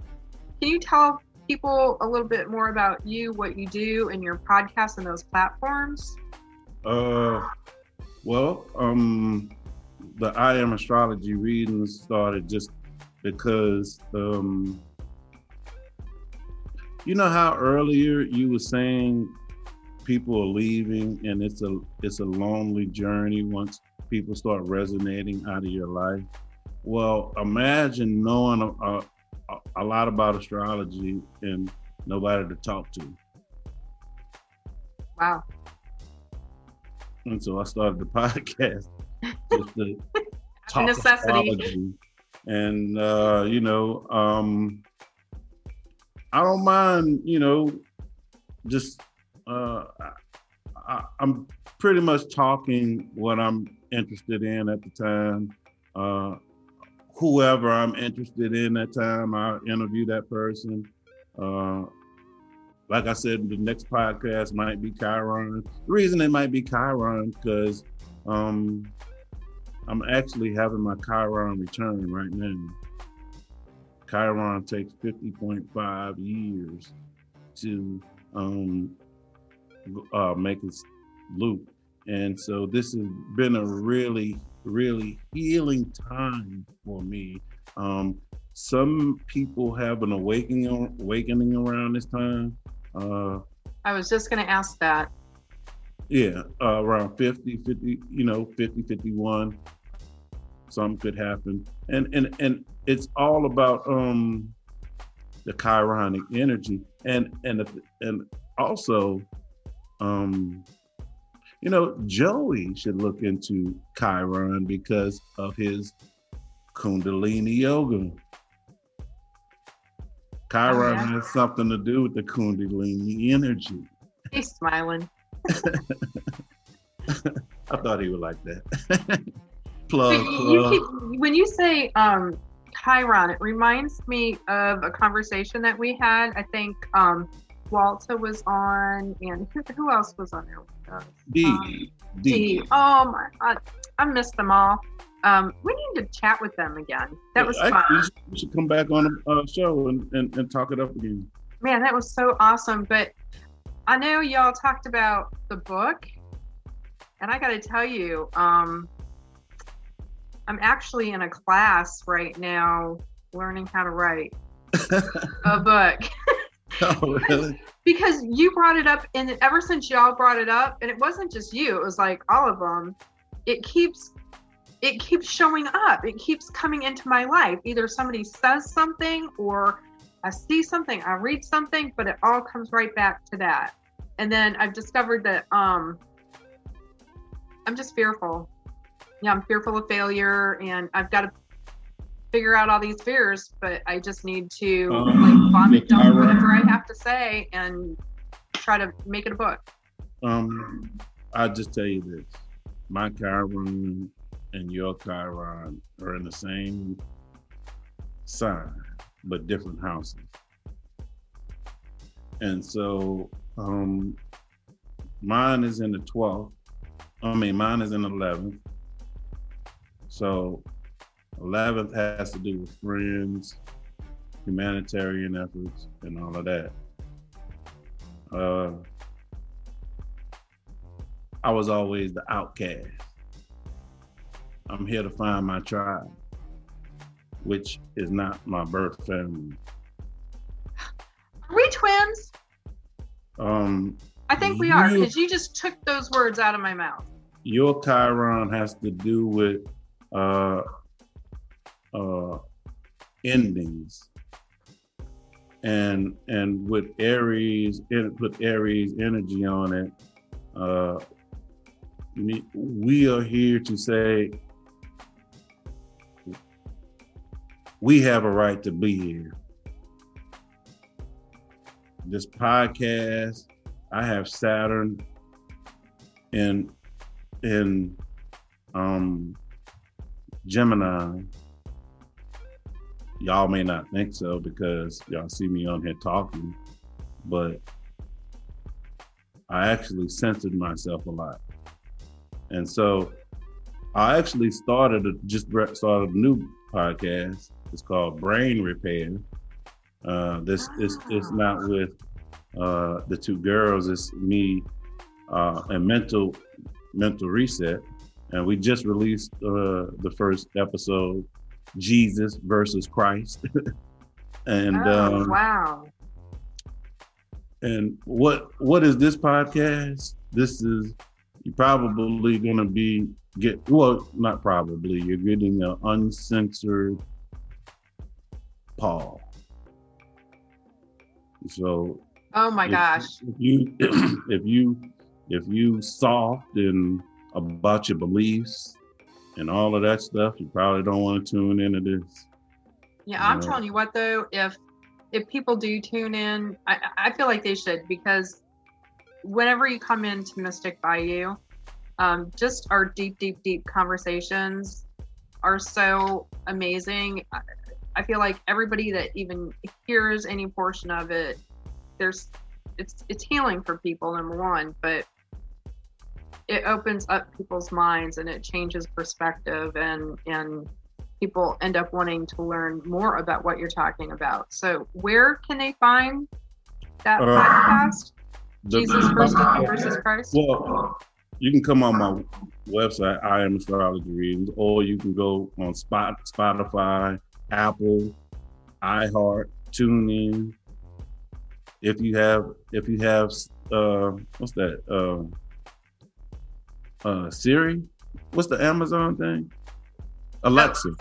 can you tell people a little bit more about you, what you do, and your podcast and those platforms? Uh, well, um, the I am astrology readings started just because um, you know how earlier you were saying people are leaving and it's a it's a lonely journey once people start resonating out of your life. Well, imagine knowing a, a, a lot about astrology and nobody to talk to. Wow. And so I started the podcast just to talk necessity. astrology. And uh, you know, um I don't mind, you know, just uh I, I'm pretty much talking what I'm interested in at the time. Uh whoever I'm interested in at time, I interview that person. Uh like I said, the next podcast might be Chiron. The reason it might be Chiron because um, I'm actually having my Chiron return right now. Chiron takes 50.5 years to um, uh, make its loop. And so this has been a really, really healing time for me. Um, some people have an awakening, awakening around this time. Uh, I was just going to ask that. yeah, uh, around 50, 50, you know, 50, 51. Something could happen. And and and it's all about um the chironic energy. And and and also um you know, Joey should look into Chiron because of his Kundalini yoga. Chiron yeah. has something to do with the Kundalini energy. He's smiling. I thought he would like that. plug, you keep, when you say um, Chiron, it reminds me of a conversation that we had. I think um, Walter was on, and who, who else was on there with? D. Um, D. D. Oh my, I, I missed them all. Um, we need to chat with them again. That was Actually, fun. We should, come back on a uh, show and, and, and talk it up again. Man, that was so awesome. But I know y'all talked about the book, and I got to tell you, um, I'm actually in a class right now learning how to write a book oh, really? because you brought it up, and ever since y'all brought it up, and it wasn't just you, it was like all of them. It keeps it keeps showing up. It keeps coming into my life. Either somebody says something or I see something, I read something, but it all comes right back to that. And then I've discovered that um I'm just fearful. Yeah, I'm fearful of failure and I've got to figure out all these fears, but I just need to Um, like vomit Chiron- whatever I have to say and try to make it a book. Um, I'll just tell you this. My Chiron and your Chiron are in the same sign, but different houses. And so um, mine is in the 12th. I mean, mine is in the 11th. So 11th has to do with friends, humanitarian efforts, and all of that. Uh, I was always the outcast. I'm here to find my tribe, which is not my birth family. Are we twins? Um, I think we are because you just took those words out of my mouth. your Chiron has to do with uh, uh, endings, and and with Aries, put Aries energy on it. Uh, we are here to say we have a right to be here. This podcast, I have Saturn in in um Gemini. Y'all may not think so because y'all see me on here talking, but I actually censored myself a lot. And so I actually started a, just started a new podcast. It's called Brain Repair. Uh, this is it's not with uh, the two girls. It's me uh, and mental mental reset. And we just released uh, the first episode, Jesus versus Christ. and oh, um, wow. and what what is this podcast? This is you're probably gonna be get well, not probably. You're getting an uncensored Paul. So Oh my if- gosh. If you if you if you soft and about your beliefs and all of that stuff, you probably don't want to tune into this. Yeah, I'm telling you what though, if if people do tune in, I, I feel like they should because whenever you come into Mystic Bayou, um, just our deep, deep, deep conversations are so amazing. I, I feel like everybody that even hears any portion of it, there's it's it's healing for people, number one, but it opens up people's minds and it changes perspective and and people end up wanting to learn more about what you're talking about. So, where can they find that Uh, podcast? The- Jesus versus, versus Christ. Well, you can come on my website, I am astrology readings, or you can go on Spot, Spotify, Apple, iHeart, TuneIn. If you have, if you have, uh, what's that? Uh, uh, Siri. What's the Amazon thing? Alexa.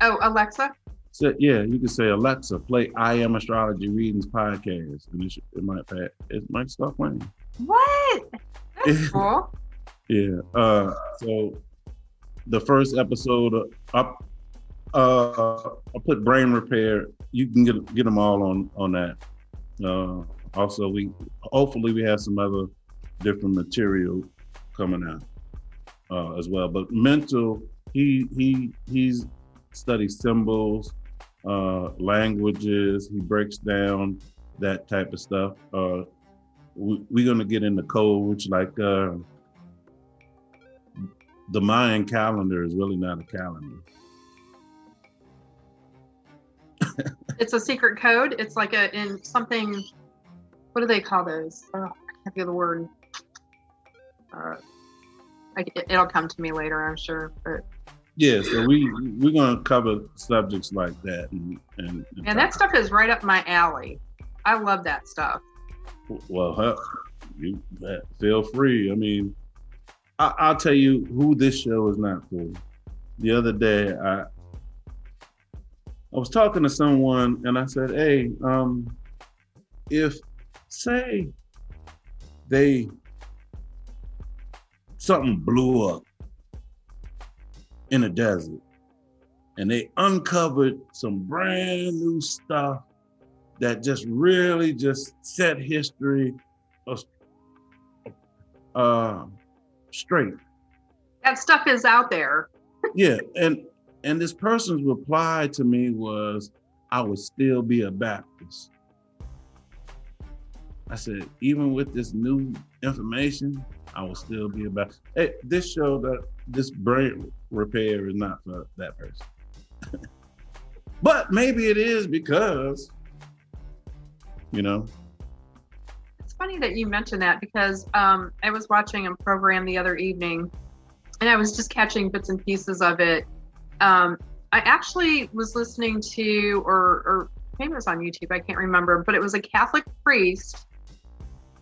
Oh, Alexa. So, yeah, you can say Alexa, play I am astrology readings podcast, and it, should, it might it might start playing. What? That's cool. Yeah. Uh, so the first episode uh, up, uh, I put brain repair. You can get get them all on on that. Uh, also, we hopefully we have some other different material coming out uh, as well. But mental, he he he's studies symbols, uh, languages. He breaks down that type of stuff. Uh, we, we're gonna get into codes like. Uh, the Mayan calendar is really not a calendar. It's a secret code. It's like a in something. What do they call those? Oh, I can't think of the word. Uh, I, it'll come to me later, I'm sure. But Yeah, so we we're gonna cover subjects like that, and and, and that stuff is right up my alley. I love that stuff. well, huh, you feel free. I mean, I, I'll tell you who this show is not for. The other day, I I was talking to someone, and I said, "Hey, um, if say they something blew up in the desert and they uncovered some brand new stuff that just really just set history uh, straight. That stuff is out there. Yeah, and and this person's reply to me was, "I would still be a Baptist." I said, even with this new information, I will still be about. Hey, this show that this brain repair is not for that person. but maybe it is because, you know, It's funny that you mentioned that because um, I was watching a program the other evening and I was just catching bits and pieces of it. Um, I actually was listening to, or, or maybe it was on YouTube, I can't remember, but it was a Catholic priest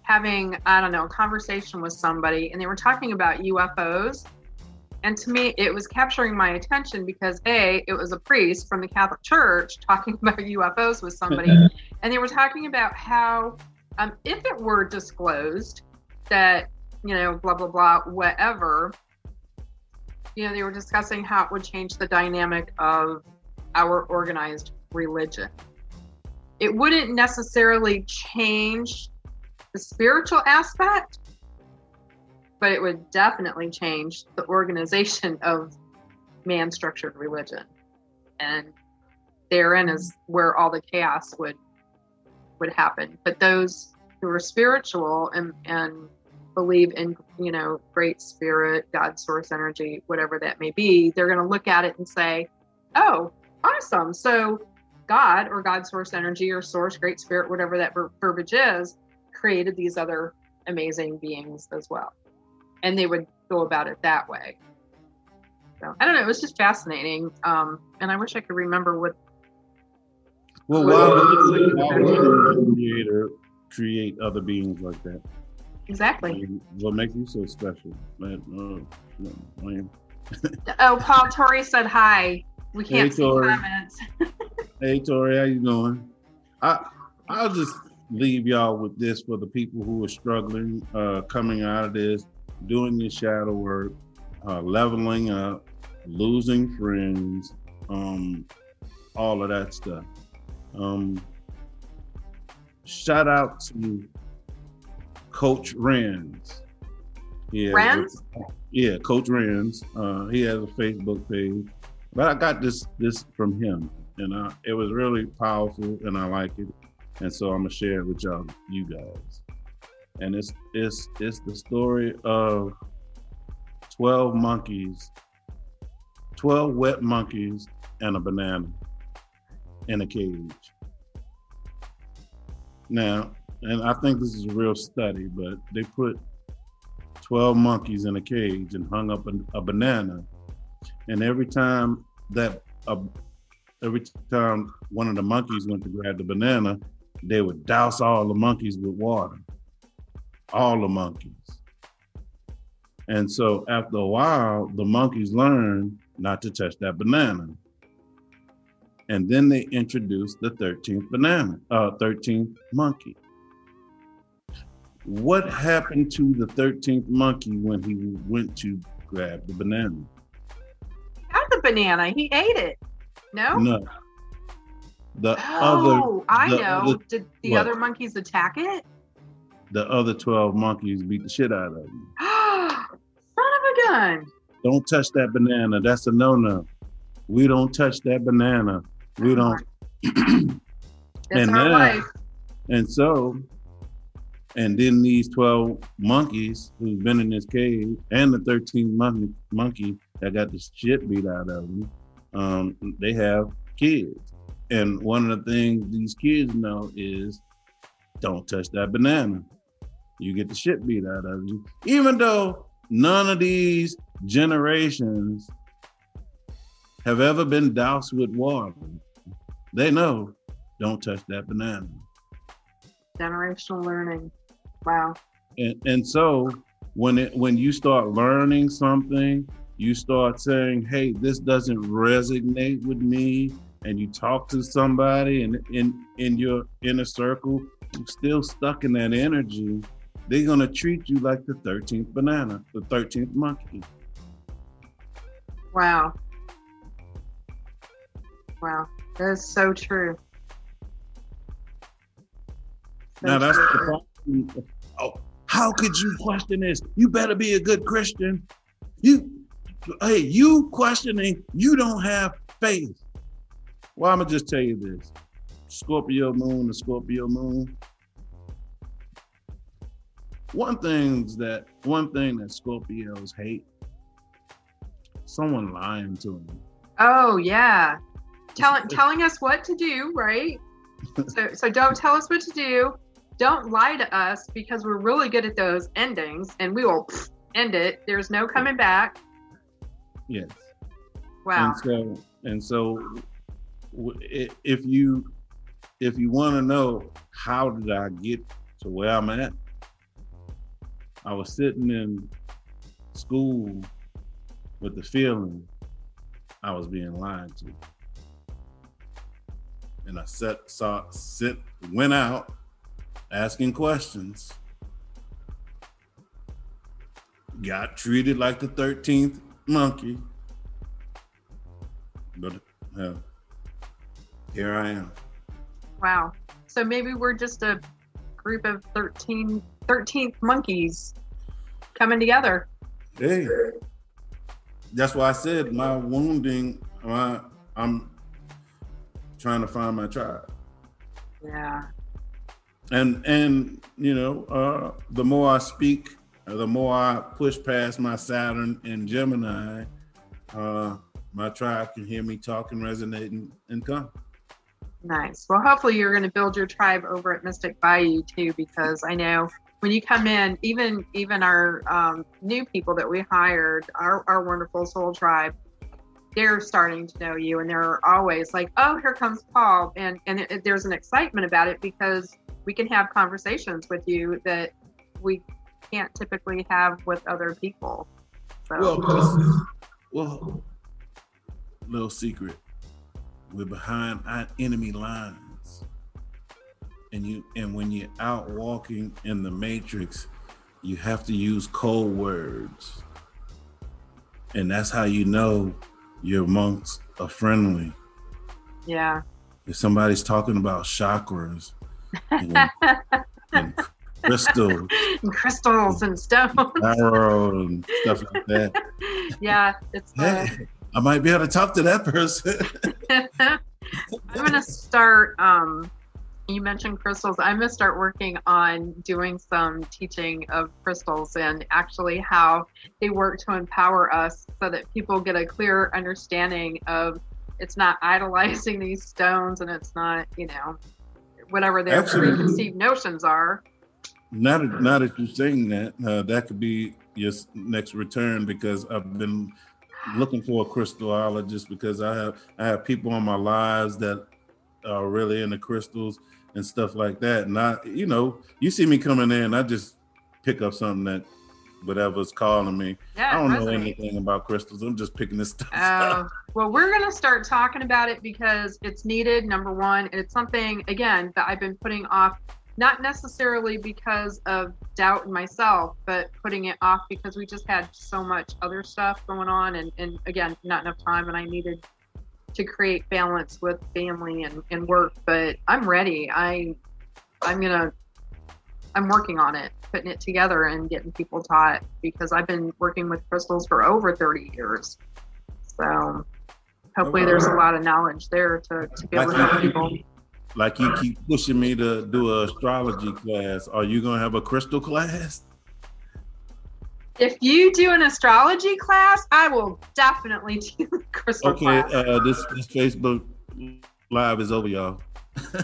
having, I don't know, a conversation with somebody and they were talking about UFOs. And to me, it was capturing my attention because A, it was a priest from the Catholic Church talking about UFOs with somebody. and they were talking about how um, if it were disclosed that you know blah blah blah whatever you know they were discussing how it would change the dynamic of our organized religion it wouldn't necessarily change the spiritual aspect but it would definitely change the organization of man structured religion and therein is where all the chaos would would happen. But those who are spiritual and and believe in you know great spirit, God source energy, whatever that may be, they're going to look at it and say, "Oh, awesome! So God or God source energy or source, great spirit, whatever that ver- verbiage is, created these other amazing beings as well." And they would go about it that way. So I don't know. It was just fascinating, um, and I wish I could remember what well, Well, why would, why would the creator create other beings like that? I exactly. mean, what makes you so special? Man, uh, no, I mean, Oh, Paul Tori said hi. We can't Hey, see Tori. comments. Hey Tori, how you doing? I I'll just leave y'all with this for the people who are struggling, uh, coming out of this, doing your shadow work, uh, leveling up, losing friends, um, all of that stuff. Um, shout out to Coach Rans. Yeah, yeah, Coach Rans. Uh, he has a Facebook page, but I got this this from him, and uh, it was really powerful, and I like it, and so I'm gonna share it with y'all, you guys. And it's it's it's the story of twelve monkeys, twelve wet monkeys, and a banana in a cage. Now, and I think this is a real study, but they put 12 monkeys in a cage and hung up a, a banana. And every time that, uh, every time one of the monkeys went to grab the banana, they would douse all the monkeys with water. All the monkeys. And so after a while, the monkeys learned not to touch that banana. And then they introduced the 13th banana, uh, 13th monkey. What happened to the 13th monkey when he went to grab the banana? Got the banana. He ate it. No. No. The Oh, I the- know. Did the what? other monkeys attack it? the other 12 monkeys beat the shit out of him. Son of a gun. Don't touch that banana. That's a no-no. We don't touch that banana. We don't And our then- life. And so, and then these 12 monkeys who've been in this cave and the 13th monkey, monkey that got the shit beat out of them, um, they have kids. And one of the things these kids know is don't touch that banana. You get the shit beat out of you. Even though none of these generations have ever been doused with water, they know don't touch that banana. Generational learning. Wow. And, and so when it when you start learning something, you start saying, "Hey, this doesn't resonate with me," and you talk to somebody, and in in your inner circle, you're still stuck in that energy. They're gonna treat you like the thirteenth banana, the thirteenth monkey. Wow. Wow. That is so true. So now that's the problem. Oh, how could you question this? You better be a good Christian. You, hey, you questioning? You don't have faith. Well, I'm gonna just tell you this: Scorpio moon, the Scorpio moon. One thing's that one thing that Scorpios hate: someone lying to them. Oh yeah. Telling telling us what to do, right? So so don't tell us what to do. Don't lie to us because we're really good at those endings and we will end it. There's no coming back. Yes. Wow. And so, and so, if you if you want to know how did I get to where I'm at, I was sitting in school with the feeling I was being lied to, and I set saw sit went out asking questions. Got treated like the thirteenth monkey. But uh, here I am. Wow. So maybe we're just a group of 13 13th monkeys coming together. Hey, that's why I said my wounding. My, I'm trying to find my tribe, Yeah. and and you know, uh, the more I speak, uh, the more I push past my Saturn and Gemini. Uh, my tribe can hear me talking, resonating, and come. Nice. Well, hopefully you're going to build your tribe over at Mystic Bayou too, because I know when you come in, even even our um, new people that we hired, our, our wonderful soul tribe, they're starting to know you, and they're always like, "Oh, here comes Paul," and and it, there's an excitement about it because we can have conversations with you that we can't typically have with other people. So Well, well, little secret. We're behind our enemy lines. and you and when you're out walking in the matrix, you have to use code words. And that's how you know you're amongst a friendly. Yeah. If somebody's talking about chakras and, and crystals, and crystals and stones. arrow and stuff like that, yeah, it's uh, I might be able to talk to that person. I'm gonna start. Um, you mentioned crystals. I'm gonna start working on doing some teaching of crystals and actually how they work to empower us, so that people get a clearer understanding of. It's not idolizing these stones, and it's not, you know, whatever their Actually- preconceived notions are. now that now that you're saying that, uh, that could be your next return because I've been looking for a crystallologist because I have I have people on my lives that are really into crystals and stuff like that. And I, you know, you see me coming in, I just pick up something that whatever's calling me. Yeah, I don't know anything about crystals. I'm just picking this stuff Oh, up. well, we're going to start talking about it because it's needed, number one. And it's something, again, that I've been putting off, not necessarily because of doubt in myself, but putting it off because we just had so much other stuff going on. And, and again, not enough time. And I needed to create balance with family and, and work. But I'm ready. I, I'm to, I'm working on it, putting it together and getting people taught because I've been working with crystals for over 30 years. So hopefully there's a lot of knowledge there to, to be able to help people. Like you keep pushing me to do an astrology class. Are you gonna have a crystal class? If you do an astrology class, I will definitely do a crystal Okay, class. uh, this this Facebook live is over, y'all.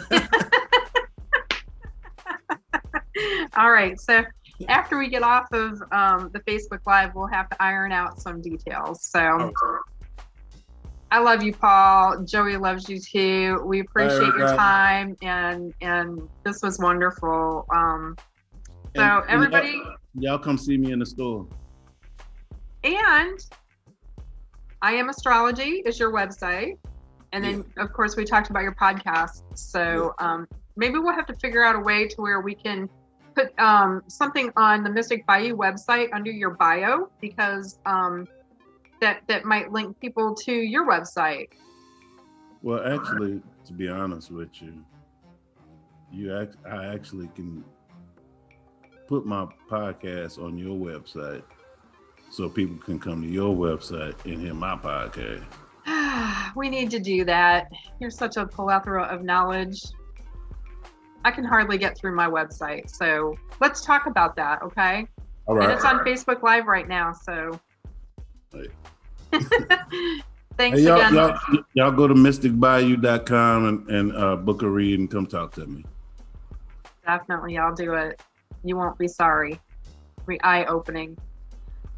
All right. So after we get off of um, the Facebook Live, we'll have to iron out some details. So I love you, Paul. Joey loves you too. We appreciate your everybody. time, and and this was wonderful. Um, so And- everybody. y'all, y'all come see me in the store. And I am astrology is your website. And then of course we talked about your podcast. So um, maybe we'll have to figure out a way to where we can put um, something on the Mystic Bayou website under your bio because um, that that might link people to your website. Well, actually, to be honest with you, you act, I actually can put my podcast on your website so people can come to your website and hear my podcast. we need to do that. You're such a plethora of knowledge. I can hardly get through my website. So let's talk about that, okay? All And it's on Facebook Live right now, so. Right. Thanks Hey, y'all, again. y'all, y'all go to mysticbayou.com and, and uh, book a read and come talk to me. Definitely, I'll do it. You won't be sorry. Be eye opening.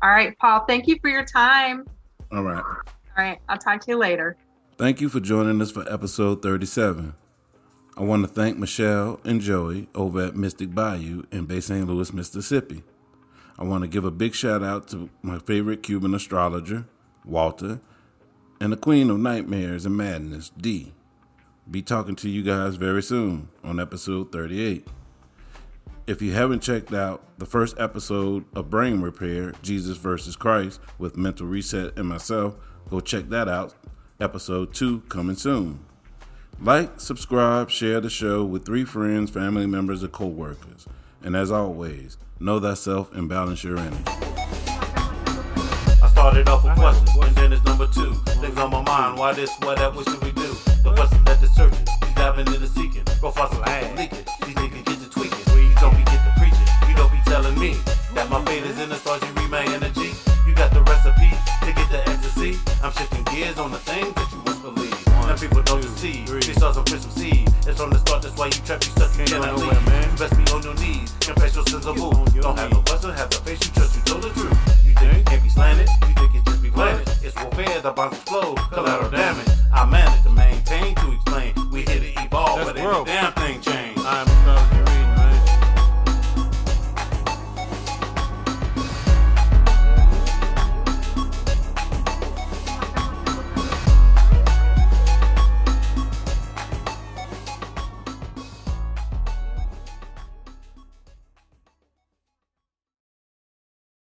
All right, Paul, thank you for your time. All right. All right, I'll talk to you later. Thank you for joining us for episode 37. I want to thank Michelle and Joey over at Mystic Bayou in Bay St. Louis, Mississippi. I want to give a big shout out to my favorite Cuban astrologer, Walter, and the queen of nightmares and madness, D. Be talking to you guys very soon on episode 38. If you haven't checked out the first episode of Brain Repair, Jesus versus Christ, with Mental Reset and myself, go check that out. Episode 2 coming soon. Like, subscribe, share the show with three friends, family members, or co workers. And as always, know thyself and balance your energy. Started off with questions, and then it's number two. Things on my mind, why this, why that, what should we do? The questions that the searching, she's diving into seeking. Go fossil and leaking, these niggas get to tweaking. Where you don't be get to preaching, you don't be telling me that my fate is in the stars, you read my energy. You got the recipe to get the ecstasy. I'm shifting gears on the things that you won't believe. Now people don't deceive, they start some some seed. It's from the start, that's why you trap, you stuck, you cannot leave. man. You best be on your knees, confess your sins of You move. Don't have no knees. question, have the face you trust, you told the truth. You think it can't be slanted, you think it can just be planted. It's warfare, the bombs explode, collateral damage. I manage to maintain to explain. We here to evolve, That's but ain't a damn thing